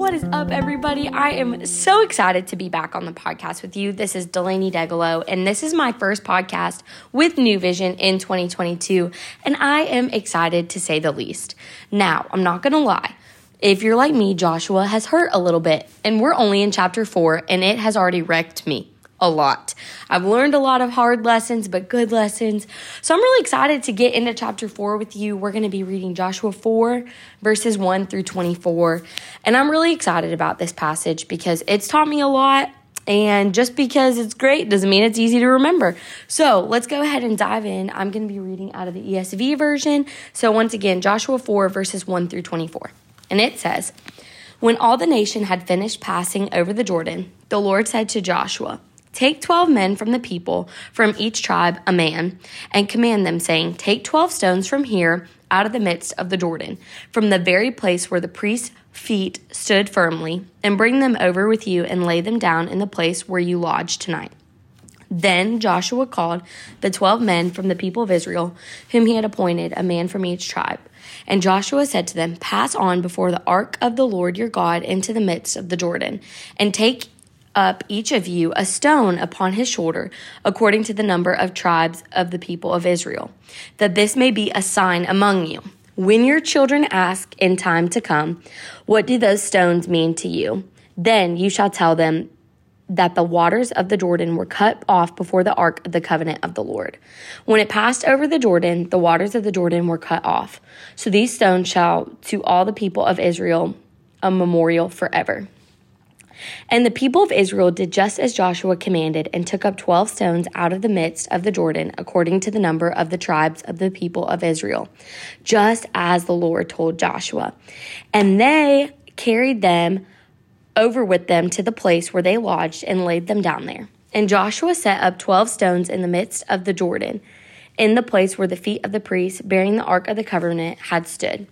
What is up, everybody? I am so excited to be back on the podcast with you. This is Delaney Degolo, and this is my first podcast with New Vision in 2022, and I am excited to say the least. Now, I'm not gonna lie. If you're like me, Joshua has hurt a little bit, and we're only in chapter four, and it has already wrecked me a lot. I've learned a lot of hard lessons, but good lessons. So I'm really excited to get into chapter 4 with you. We're going to be reading Joshua 4, verses 1 through 24. And I'm really excited about this passage because it's taught me a lot. And just because it's great doesn't mean it's easy to remember. So let's go ahead and dive in. I'm going to be reading out of the ESV version. So once again, Joshua 4, verses 1 through 24. And it says, When all the nation had finished passing over the Jordan, the Lord said to Joshua, Take twelve men from the people, from each tribe a man, and command them, saying, Take twelve stones from here, out of the midst of the Jordan, from the very place where the priest's feet stood firmly, and bring them over with you, and lay them down in the place where you lodge tonight. Then Joshua called the twelve men from the people of Israel, whom he had appointed, a man from each tribe. And Joshua said to them, Pass on before the ark of the Lord your God into the midst of the Jordan, and take up each of you a stone upon his shoulder, according to the number of tribes of the people of Israel, that this may be a sign among you. When your children ask in time to come, What do those stones mean to you? Then you shall tell them that the waters of the Jordan were cut off before the ark of the covenant of the Lord. When it passed over the Jordan, the waters of the Jordan were cut off. So these stones shall to all the people of Israel a memorial forever. And the people of Israel did just as Joshua commanded, and took up twelve stones out of the midst of the Jordan, according to the number of the tribes of the people of Israel, just as the Lord told Joshua. And they carried them over with them to the place where they lodged and laid them down there. And Joshua set up twelve stones in the midst of the Jordan, in the place where the feet of the priests bearing the ark of the covenant had stood.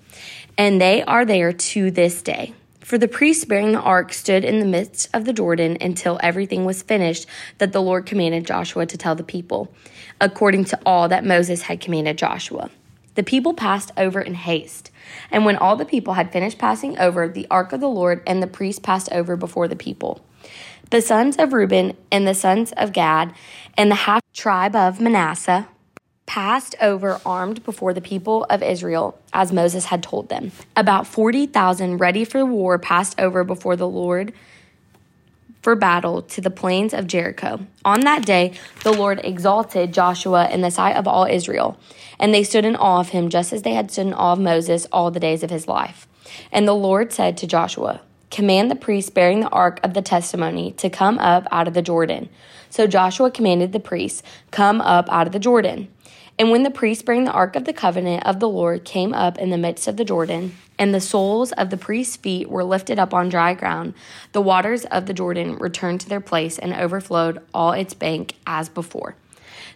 And they are there to this day. For the priests bearing the ark stood in the midst of the Jordan until everything was finished that the Lord commanded Joshua to tell the people, according to all that Moses had commanded Joshua. The people passed over in haste. And when all the people had finished passing over, the ark of the Lord and the priests passed over before the people. The sons of Reuben and the sons of Gad and the half tribe of Manasseh passed over armed before the people of Israel, as Moses had told them. About 40,000 ready for war passed over before the Lord for battle to the plains of Jericho. On that day, the Lord exalted Joshua in the sight of all Israel, and they stood in awe of him just as they had stood in awe of Moses all the days of his life. And the Lord said to Joshua, Command the priests bearing the ark of the testimony to come up out of the Jordan. So Joshua commanded the priests, Come up out of the Jordan. And when the priests bearing the ark of the covenant of the Lord came up in the midst of the Jordan, and the soles of the priests' feet were lifted up on dry ground, the waters of the Jordan returned to their place and overflowed all its bank as before.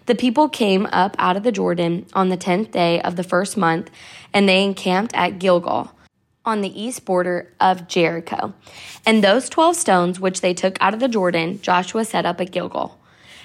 The people came up out of the Jordan on the tenth day of the first month, and they encamped at Gilgal on the east border of Jericho. And those twelve stones which they took out of the Jordan, Joshua set up at Gilgal.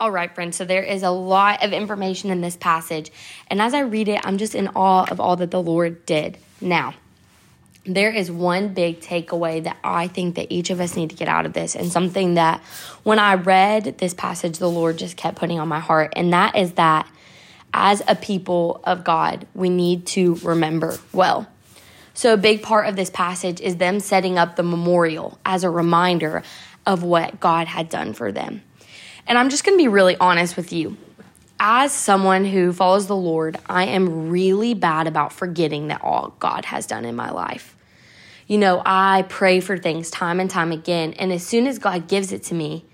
All right, friends, so there is a lot of information in this passage. And as I read it, I'm just in awe of all that the Lord did. Now, there is one big takeaway that I think that each of us need to get out of this, and something that when I read this passage, the Lord just kept putting on my heart, and that is that as a people of God, we need to remember well. So, a big part of this passage is them setting up the memorial as a reminder of what God had done for them. And I'm just going to be really honest with you. as someone who follows the Lord, I am really bad about forgetting that all God has done in my life. You know, I pray for things time and time again, and as soon as God gives it to me,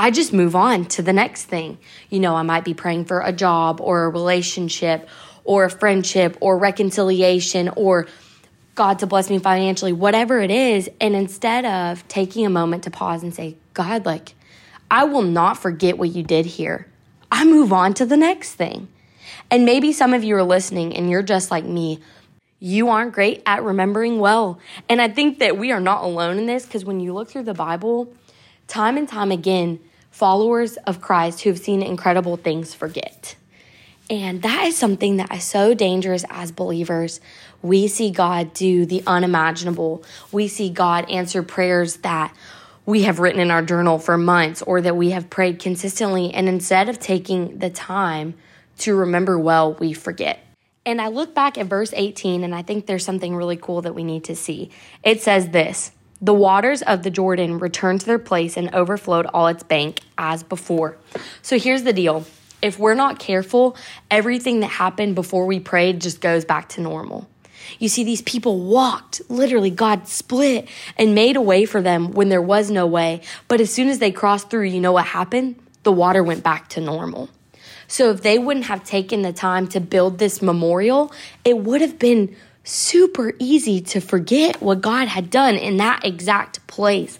I just move on to the next thing. You know, I might be praying for a job or a relationship or a friendship or reconciliation or God to bless me financially, whatever it is. And instead of taking a moment to pause and say, God, like, I will not forget what you did here. I move on to the next thing. And maybe some of you are listening and you're just like me. You aren't great at remembering well. And I think that we are not alone in this because when you look through the Bible, time and time again, followers of Christ who have seen incredible things forget. And that is something that is so dangerous as believers. We see God do the unimaginable. We see God answer prayers that we have written in our journal for months or that we have prayed consistently. And instead of taking the time to remember well, we forget. And I look back at verse 18 and I think there's something really cool that we need to see. It says this The waters of the Jordan returned to their place and overflowed all its bank as before. So here's the deal if we're not careful, everything that happened before we prayed just goes back to normal. You see, these people walked, literally, God split and made a way for them when there was no way. But as soon as they crossed through, you know what happened? The water went back to normal. So if they wouldn't have taken the time to build this memorial, it would have been super easy to forget what God had done in that exact place.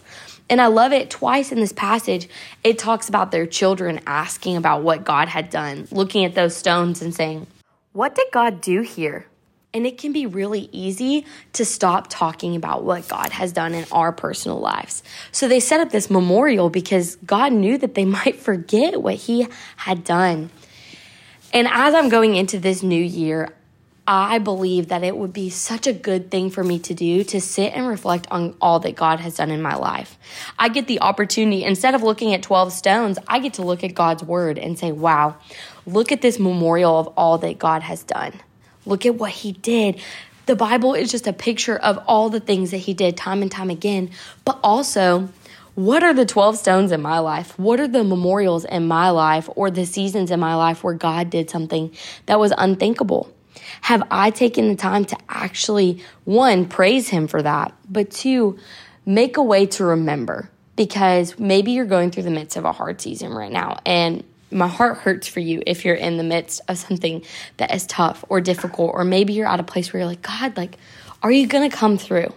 And I love it twice in this passage. It talks about their children asking about what God had done, looking at those stones and saying, What did God do here? And it can be really easy to stop talking about what God has done in our personal lives. So they set up this memorial because God knew that they might forget what He had done. And as I'm going into this new year, I believe that it would be such a good thing for me to do to sit and reflect on all that God has done in my life. I get the opportunity, instead of looking at 12 stones, I get to look at God's word and say, wow, look at this memorial of all that God has done. Look at what he did. The Bible is just a picture of all the things that he did time and time again, but also what are the 12 stones in my life? What are the memorials in my life or the seasons in my life where God did something that was unthinkable? Have I taken the time to actually, one, praise Him for that, but two, make a way to remember? Because maybe you're going through the midst of a hard season right now, and my heart hurts for you if you're in the midst of something that is tough or difficult, or maybe you're at a place where you're like, God, like, are you gonna come through?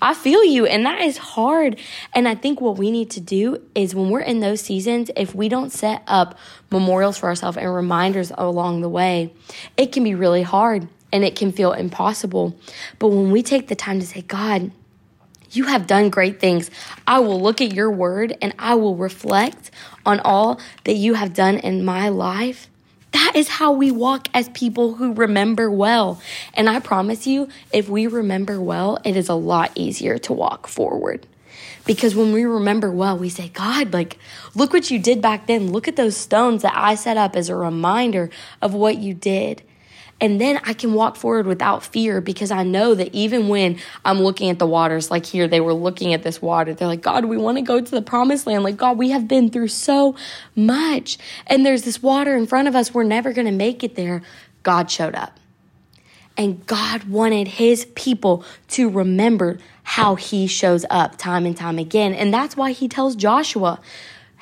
I feel you, and that is hard. And I think what we need to do is when we're in those seasons, if we don't set up memorials for ourselves and reminders along the way, it can be really hard and it can feel impossible. But when we take the time to say, God, you have done great things. I will look at your word and I will reflect on all that you have done in my life. That is how we walk as people who remember well. And I promise you, if we remember well, it is a lot easier to walk forward. Because when we remember well, we say, God, like, look what you did back then. Look at those stones that I set up as a reminder of what you did. And then I can walk forward without fear because I know that even when I'm looking at the waters, like here, they were looking at this water. They're like, God, we want to go to the promised land. Like, God, we have been through so much. And there's this water in front of us. We're never going to make it there. God showed up. And God wanted his people to remember how he shows up time and time again. And that's why he tells Joshua,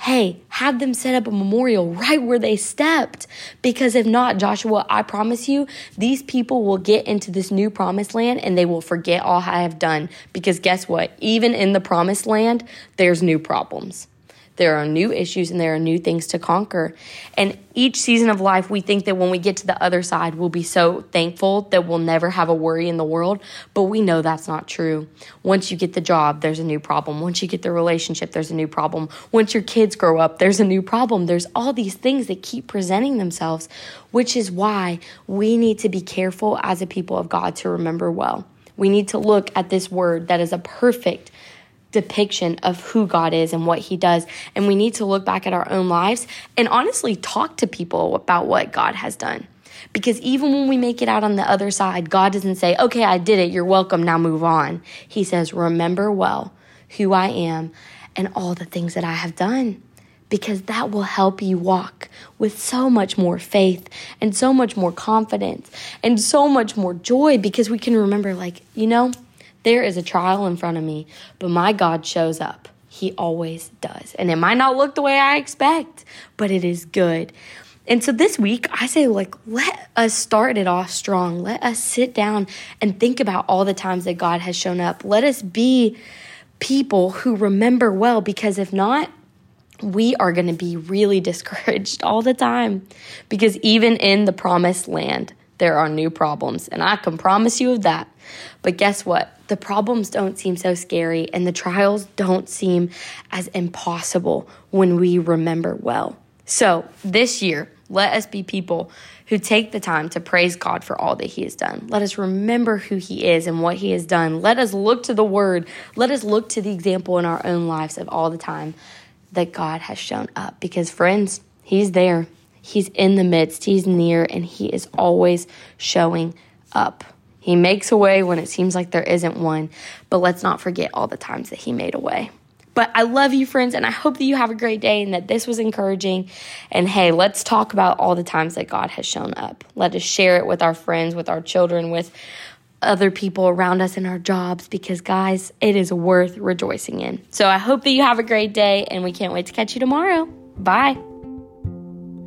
hey, have them set up a memorial right where they stepped. Because if not, Joshua, I promise you, these people will get into this new promised land and they will forget all I have done. Because guess what? Even in the promised land, there's new problems. There are new issues and there are new things to conquer. And each season of life, we think that when we get to the other side, we'll be so thankful that we'll never have a worry in the world. But we know that's not true. Once you get the job, there's a new problem. Once you get the relationship, there's a new problem. Once your kids grow up, there's a new problem. There's all these things that keep presenting themselves, which is why we need to be careful as a people of God to remember well. We need to look at this word that is a perfect depiction of who God is and what He does. And we need to look back at our own lives and honestly talk to people about what God has done. Because even when we make it out on the other side, God doesn't say, okay, I did it, you're welcome, now move on. He says, remember well who I am and all the things that I have done. because that will help you walk with so much more faith and so much more confidence and so much more joy because we can remember, like, you know, there is a trial in front of me, but my God shows up. He always does. And it might not look the way I expect, but it is good. And so this week, I say, like, let us start it off strong. Let us sit down and think about all the times that God has shown up. Let us be people who remember well, because if not, we are going to be really discouraged all the time. Because even in the promised land, there are new problems. And I can promise you of that. But guess what? The problems don't seem so scary, and the trials don't seem as impossible when we remember well. So, this year, let us be people who take the time to praise God for all that He has done. Let us remember who He is and what He has done. Let us look to the Word. Let us look to the example in our own lives of all the time that God has shown up. Because, friends, He's there, He's in the midst, He's near, and He is always showing up. He makes a way when it seems like there isn't one, but let's not forget all the times that He made a way. But I love you, friends, and I hope that you have a great day and that this was encouraging. And hey, let's talk about all the times that God has shown up. Let us share it with our friends, with our children, with other people around us in our jobs because, guys, it is worth rejoicing in. So I hope that you have a great day, and we can't wait to catch you tomorrow. Bye.